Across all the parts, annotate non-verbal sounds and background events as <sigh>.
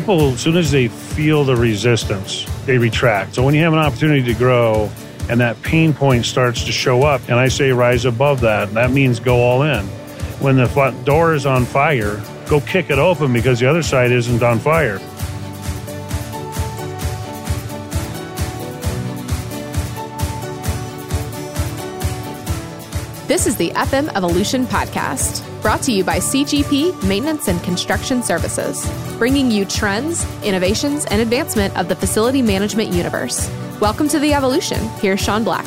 people, as soon as they feel the resistance, they retract. So when you have an opportunity to grow and that pain point starts to show up, and I say rise above that, that means go all in. When the front door is on fire, go kick it open because the other side isn't on fire. This is the FM Evolution Podcast, brought to you by CGP Maintenance and Construction Services, bringing you trends, innovations, and advancement of the facility management universe. Welcome to the evolution. Here's Sean Black.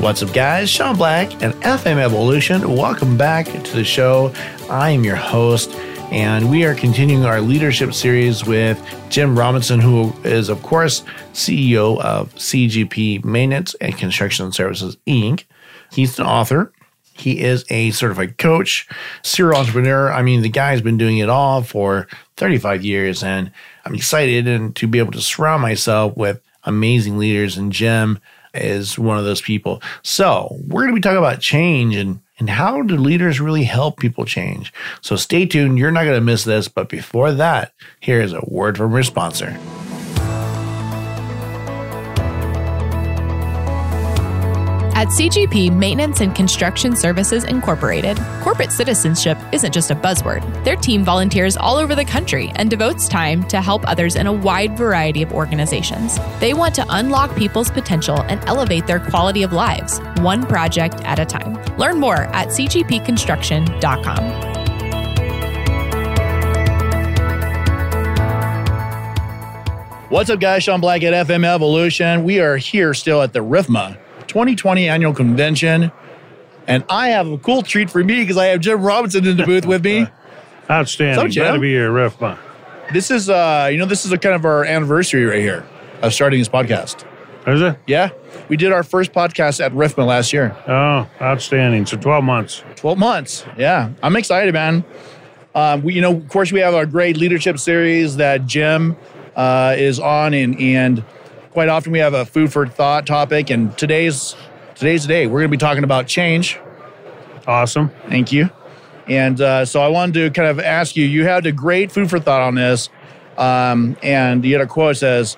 What's up, guys? Sean Black and FM Evolution. Welcome back to the show. I am your host, and we are continuing our leadership series with Jim Robinson, who is, of course, CEO of CGP Maintenance and Construction Services, Inc. He's an author. He is a certified coach, serial entrepreneur. I mean, the guy's been doing it all for 35 years, and I'm excited and to be able to surround myself with amazing leaders. And Jim is one of those people. So we're going to be talking about change and and how do leaders really help people change? So stay tuned. You're not going to miss this. But before that, here's a word from our sponsor. At CGP Maintenance and Construction Services Incorporated, corporate citizenship isn't just a buzzword. Their team volunteers all over the country and devotes time to help others in a wide variety of organizations. They want to unlock people's potential and elevate their quality of lives, one project at a time. Learn more at cgpconstruction.com. What's up, guys? Sean Black at FM Evolution. We are here still at the RIFMA 2020 annual convention. And I have a cool treat for me because I have Jim Robinson in the booth with me. <laughs> Outstanding. So, Jim? Glad to be here, Riff. This is, uh, you know, this is a kind of our anniversary right here of starting this podcast. Is it? Yeah, we did our first podcast at RIFMA last year. Oh, outstanding. So 12 months. 12 months. Yeah, I'm excited, man. Um, we, you know, of course, we have our great leadership series that Jim uh, is on, and and quite often we have a food for thought topic. And today's today's the day. We're going to be talking about change. Awesome. Thank you. And uh, so I wanted to kind of ask you. You had a great food for thought on this, um, and you had a quote that says,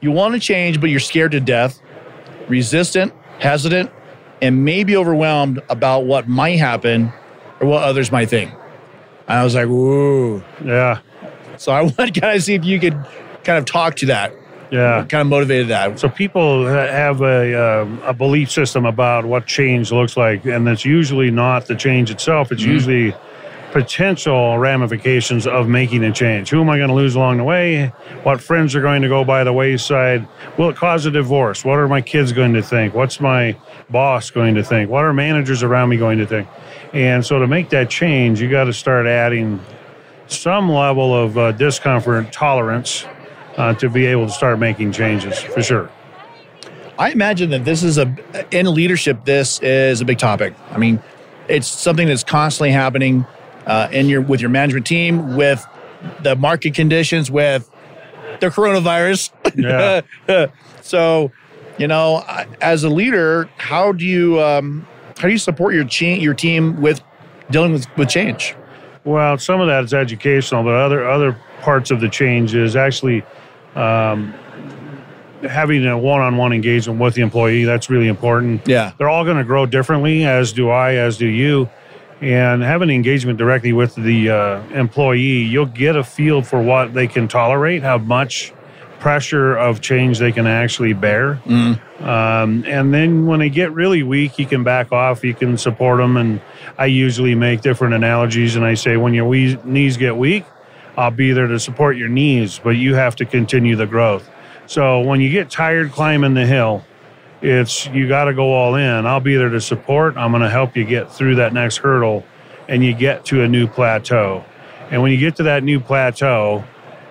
"You want to change, but you're scared to death, resistant, hesitant, and maybe overwhelmed about what might happen or what others might think." And I was like, "Whoa!" Yeah. So I <laughs> want to kind of see if you could kind of talk to that, Yeah. kind of motivated that. So people have a, um, a belief system about what change looks like, and it's usually not the change itself. It's usually potential ramifications of making a change. Who am I going to lose along the way? What friends are going to go by the wayside? Will it cause a divorce? What are my kids going to think? What's my boss going to think? What are managers around me going to think? And so to make that change, you got to start adding some level of uh, discomfort tolerance uh, to be able to start making changes for sure. I imagine that this is a in leadership. This is a big topic. I mean, it's something that's constantly happening uh, in your with your management team, with the market conditions, with the coronavirus. Yeah. <laughs> so, you know, as a leader, how do you um, how do you support your cha- your team with dealing with, with change? Well, some of that is educational, but other other parts of the change is actually um, having a one-on-one engagement with the employee. That's really important. Yeah. They're all going to grow differently, as do I, as do you. And having engagement directly with the uh, employee, you'll get a feel for what they can tolerate, how much pressure of change they can actually bear. Um, and then when they get really weak, you can back off, you can support them. And I usually make different analogies and I say, when your knees get weak, I'll be there to support your knees, but you have to continue the growth. So when you get tired climbing the hill, it's you got to go all in. I'll be there to support. I'm going to help you get through that next hurdle and you get to a new plateau. And when you get to that new plateau,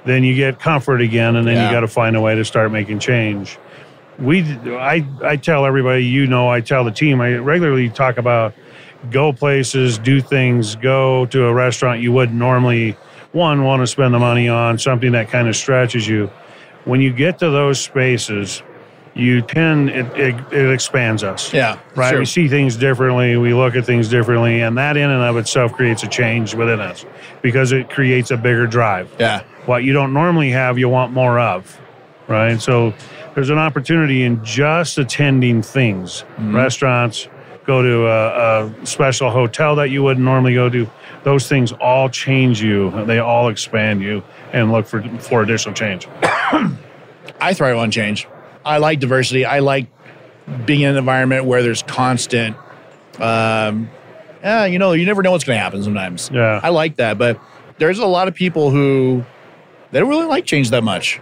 then you get comfort again and then Yeah. you got to find a way to start making change. We I I tell everybody, you know, I tell the team, I regularly talk about go places, do things, go to a restaurant you wouldn't normally one want to spend the money on, something that kind of stretches you. When you get to those spaces, you tend it, it, it expands us. Yeah, Right. sure. We see things differently. We look at things differently, and that in and of itself creates a change within us because it creates a bigger drive. Yeah. What you don't normally have, you want more of, right? So there's an opportunity in just attending things, Mm-hmm. restaurants, go to a, a special hotel that you wouldn't normally go to. Those things all change you. They all expand you, and look for for additional change. <coughs> I thrive on change. I like diversity. I like being in an environment where there's constant. Um, yeah, you know, you never know what's going to happen sometimes. Yeah. I like that, but there's a lot of people who they don't really like change that much.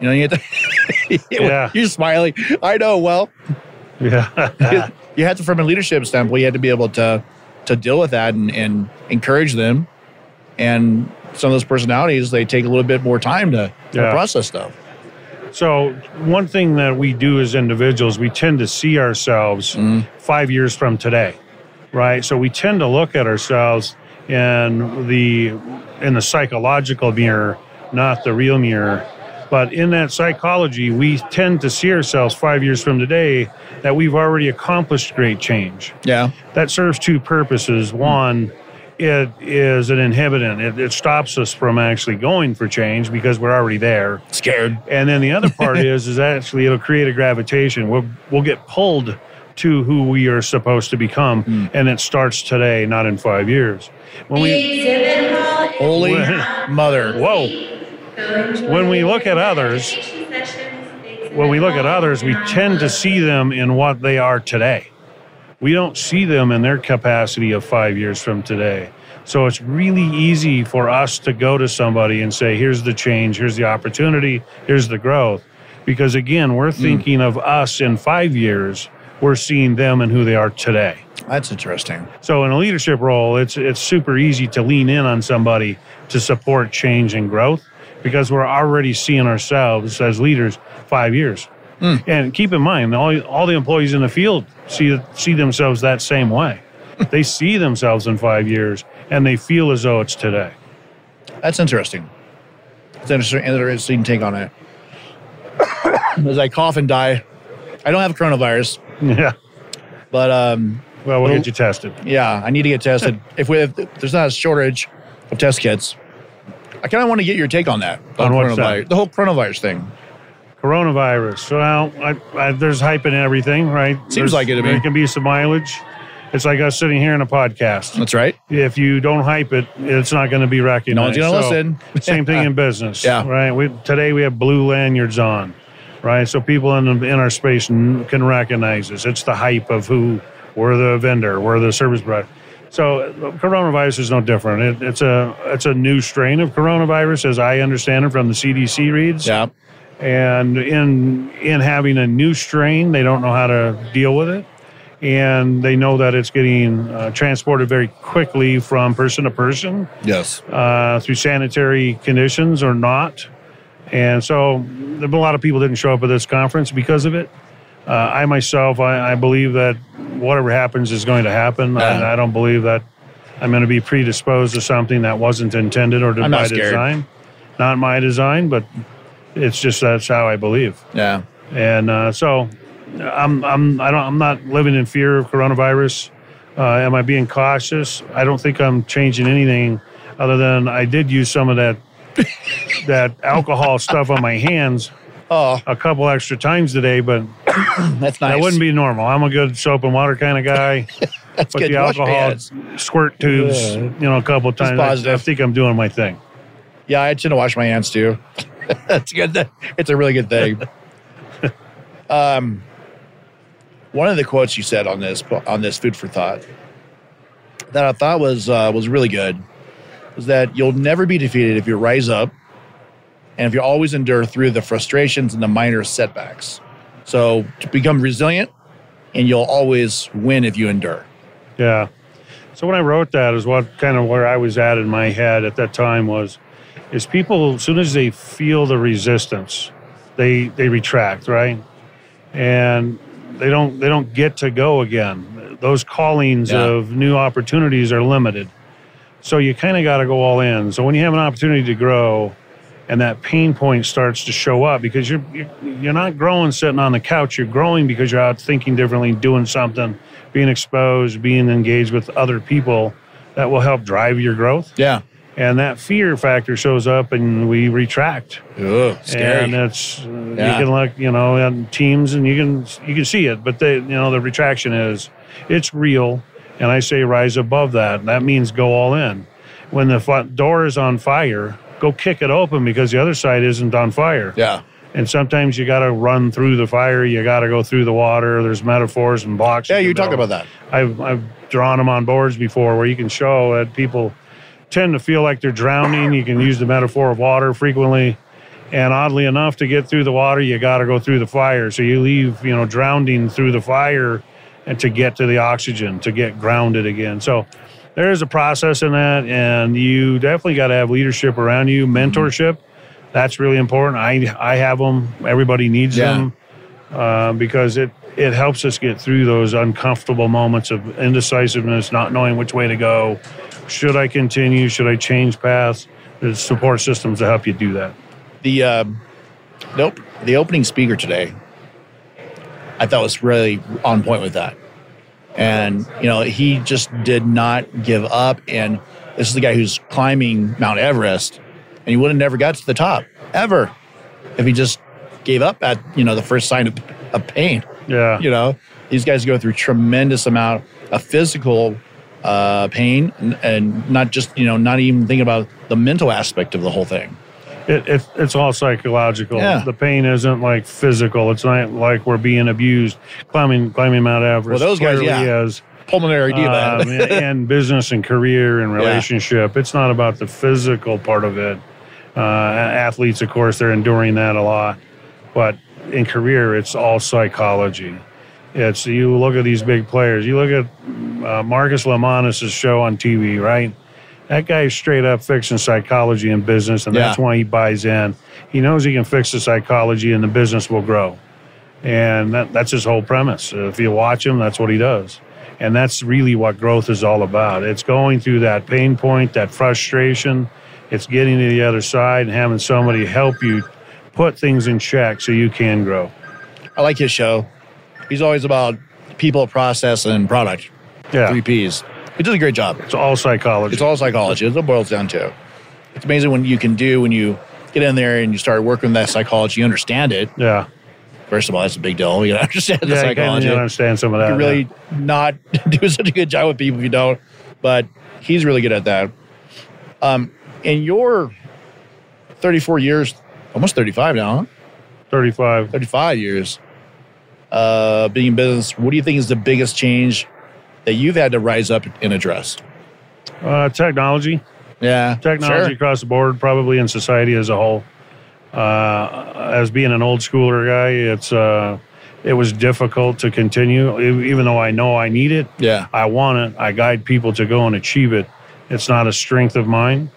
You know, you get to, <laughs> Yeah. <laughs> you're smiling. I know. Well, <laughs> Yeah. You have to, from a leadership standpoint, you have to be able to to deal with that and, and encourage them. And some of those personalities, they take a little bit more time to, to process stuff. So one thing that we do as individuals, we tend to see ourselves mm-hmm. five years from today, right? So we tend to look at ourselves in the in the psychological mirror, not the real mirror. But in that psychology, we tend to see ourselves five years from today that we've already accomplished great change Yeah. that serves two purposes. One, it is an inhibitant. It, it stops us from actually going for change because we're already there. Scared. And then the other part <laughs> is, is actually it'll create a gravitation. We'll we'll get pulled to who we are supposed to become, hmm. and it starts today, not in five years. When we Holy <laughs> mother. whoa, when we look at others, when we look at others, we tend to see them in what they are today. We don't see them in their capacity of five years from today. So it's really easy for us to go to somebody and say, here's the change, here's the opportunity, here's the growth. Because again, we're hmm. thinking of us in five years, we're seeing them and who they are today. That's interesting. So in a leadership role, it's it's super easy to lean in on somebody to support change and growth because we're already seeing ourselves as leaders five years. And keep in mind, all all the employees in the field see see themselves that same way. they see themselves in five years, and they feel as though it's today. That's interesting. It's an interesting, interesting take on it. <coughs> As I cough and die, I don't have coronavirus, Yeah. but um, Well, we'll Well- get you tested. yeah, I need to get tested. <laughs> if we if there's not a shortage of test kits, I kind of want to get your take on that. On what's that? coronavirus, the whole coronavirus thing. Coronavirus. Well, I, I, there's hype in everything, right? Seems There's- like it to me. There can be some mileage. It's like us sitting here in a podcast. That's right. if you don't hype it, it's not going to be recognized. No one's gonna listen. <laughs> same thing in business. <laughs> Yeah. Right. We, today we have blue lanyards on, right? So people in in our space can recognize us. It's the hype of who we're the vendor, we're the service provider. So uh, coronavirus is no different. It, it's a it's a new strain of coronavirus, as I understand it from the CDC reads. Yeah. And in in having a new strain, they don't know how to deal with it, and they know that it's getting uh, transported very quickly from person to person Yes. uh, through sanitary conditions or not. And so there been a lot of people didn't show up at this conference because of it. Uh, I myself, I, I believe that whatever happens is going to happen. Yeah. I, I don't believe that I'm going to be predisposed to something that wasn't intended or by scared. design. Not my design, but it's just that's how I believe. Yeah. And uh, so I'm I'm I don't I'm not living in fear of coronavirus. Uh, am I being cautious? I don't think I'm changing anything other than I did use some of that <laughs> that alcohol stuff on my hands Oh, a couple extra times today, but <coughs> that's nice. that wouldn't be normal. I'm a good soap and water kind of guy. <laughs> That's But good. the Wash alcohol squirt tubes, Yeah. you know, a couple times. I- I, think I'm doing my thing. Yeah, I tend to wash my hands too. <laughs> That's good. It's a really good thing. <laughs> um, one of the quotes you said on this on this food for thought that I thought was uh, was really good was that you'll never be defeated if you rise up and if you always endure through the frustrations and the minor setbacks. So to become resilient, and you'll always win if you endure. Yeah. So when I wrote that is what kind of where I was at in my head at that time was is people as soon as they feel the resistance, they they retract, right? And they don't they don't get to go again. Those callings Yeah. of new opportunities are limited. So you kind of got to go all in. So when you have an opportunity to grow and that pain point starts to show up because you're you're not growing sitting on the couch. You're growing because you're out thinking differently, doing something, being exposed, being engaged with other people that will help drive your growth. Yeah. And that fear factor shows up, and we retract. Ugh, scary. And it's uh, Yeah. you can look, you know, on teams, and you can you can see it. But they, you know, the retraction is it's real, and I say rise above that. That means go all in. When the fi- door is on fire, go kick it open because the other side isn't on fire. yeah. And sometimes you got to run through the fire. You got to go through the water. There's metaphors and blocks. Yeah, can you talked about that. I've I've drawn them on boards before where you can show that people tend to feel like they're drowning. You can use the metaphor of water frequently. And oddly enough, to get through the water, you got to go through the fire. So you leave, you know, drowning through the fire and to get to the oxygen, to get grounded again. So there is a process in that. And you definitely got to have leadership around you, mentorship. That's really important. I, I have them. Everybody needs Yeah. them uh, because it it helps us get through those uncomfortable moments of indecisiveness, not knowing which way to go. Should I continue? Should I change paths? There's support systems to help you do that. The um, nope. The opening speaker today, I thought was really on point with that. And you know, he just did not give up. And this is the guy who's climbing Mount Everest, and he would have never got to the top ever if he just gave up at you know the first sign of, of pain. Yeah, You know, these guys go through tremendous amount of physical uh, pain, and, and not just you know not even thinking about the mental aspect of the whole thing. It, it, it's all psychological. Yeah. The pain isn't like physical. It's not like we're being abused climbing climbing Mount Everest. Well, those guys, yeah. is. Pulmonary edema. um, <laughs> and business and career and relationship. It's not about the physical part of it. Uh, athletes, of course, they're enduring that a lot, but in career, it's all psychology. It's you look at these big players. You look at uh, Marcus Lemonis' show on TV, right? That guy's straight up fixing psychology in business, and that's why he buys in. He knows he can fix the psychology, and the business will grow. And that, that's his whole premise. If you watch him, that's what he does. And that's really what growth is all about. It's going through that pain point, that frustration. It's getting to the other side and having somebody help you put things in check so you can grow. I like his show. He's always about people, process, and product. Yeah. Three P's. He does a great job. It's all psychology. It's all psychology. That's what it boils down to. It's amazing when you can do when you get in there and you start working with that psychology. You understand it. yeah. First of all, that's a big deal. You gotta <laughs> understand the Yeah, you psychology. can understand some of that. you really not <laughs> do such a good job with people if you don't. But he's really good at that. Um, in your 34 years, almost 35 now, huh? 35. 35 years uh, being in business, what do you think is the biggest change that you've had to rise up and address? Uh, technology. Yeah, technology sure. across the board, probably in society as a whole. Uh, as being an old schooler guy, it's uh, it was difficult to continue, even though I know I need it. Yeah, I want it. I guide people to go and achieve it. It's not a strength of mine,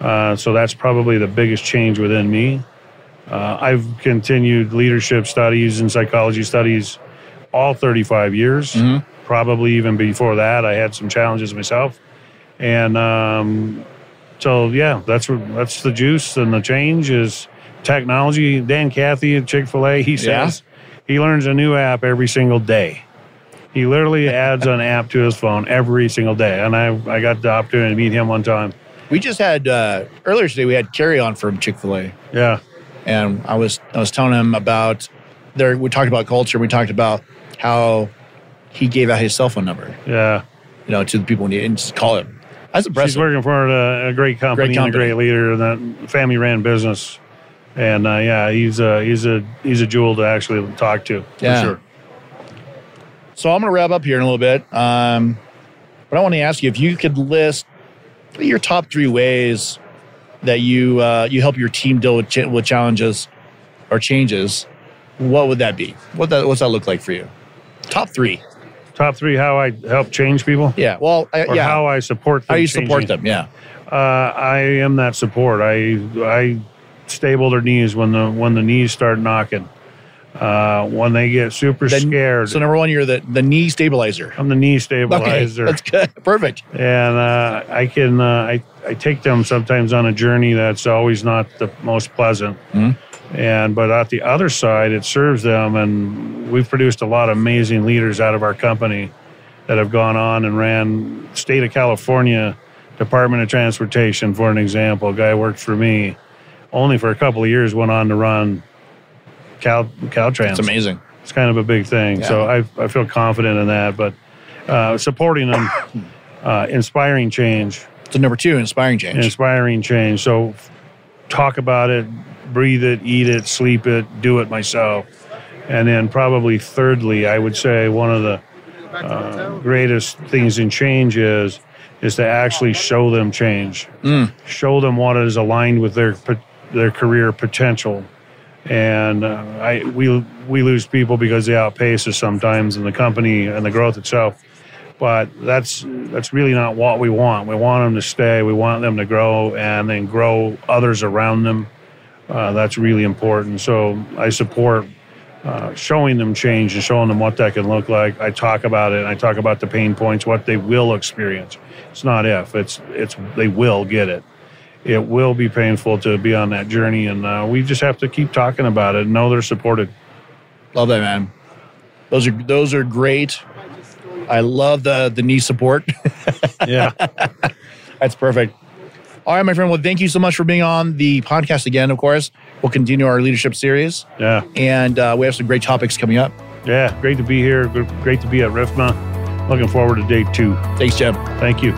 uh, so that's probably the biggest change within me. Uh, I've continued leadership studies and psychology studies all 35 years. Mhm. Probably even before that, I had some challenges myself, and um, so yeah, that's that's the juice and the change is technology. Dan Cathy at Chick Fil A, he Yeah. says he learns a new app every single day. He literally adds an app to his phone every single day, and I I got the opportunity to meet him one time. we just had uh, earlier today. We had Carry on from Chick Fil A, Yeah, and I was I was telling him about there. We talked about culture. We talked about how he gave out his cell phone number, yeah. you know, to the people when you and just call him. That's She's impressive. working for a, a great company, Great and a great leader, and that family ran business. And uh, yeah, he's a he's a he's a jewel to actually talk to. Yeah. For sure. So I'm going to wrap up here in a little bit. Um, but I want to ask you if you could list your top three ways that you uh, you help your team deal with, ch- with challenges or changes. What would that be? What that what's that look like for you? Top three. Top three: how I help change people, Yeah. Well, I, or yeah. how I support. How them you support them? Yeah. Uh, I am that support. I I stable their knees when the when the knees start knocking. Uh, when they get super The- scared, So number one, you're the the knee stabilizer. I'm the knee stabilizer. Okay, <laughs> that's good. Perfect. and uh, I can uh, I I take them sometimes on a journey that's always not the most pleasant. And but at the other side, it serves them, and we've produced a lot of amazing leaders out of our company that have gone on and ran state of California Department of Transportation, for an example. A guy worked for me, only for a couple of years, went on to run Cal Caltrans. It's amazing. It's kind of a big thing. So I, I feel confident in that. But uh, supporting them, <coughs> uh, inspiring change, So number two, inspiring change. inspiring change. So talk about it, breathe it, eat it, sleep it, do it myself. And then probably thirdly, I would say one of the uh, greatest things in change is is to actually show them change, show them what is aligned with their their career potential. And uh, I we we lose people because they outpace us sometimes in the company and the growth itself but that's that's really not what we want. We want them to stay. We want them to grow and then grow others around them. Uh, that's really important. So I support uh, showing them change and showing them what that can look like. I talk about it. I talk about the pain points, what they will experience. It's not if. It's it's they will get it. It will be painful to be on that journey, and uh, we just have to keep talking about it. and Know they're supported. Love that, man. Those are those are great. I love the the knee support. <laughs> Yeah. That's perfect. All right, my friend. Well, thank you so much for being on the podcast again. Of course, we'll continue our leadership series, yeah. and uh, we have some great topics coming up. Yeah. Great to be here. Great to be at RIFMA. Looking forward to day two. Thanks, Jim. Thank you.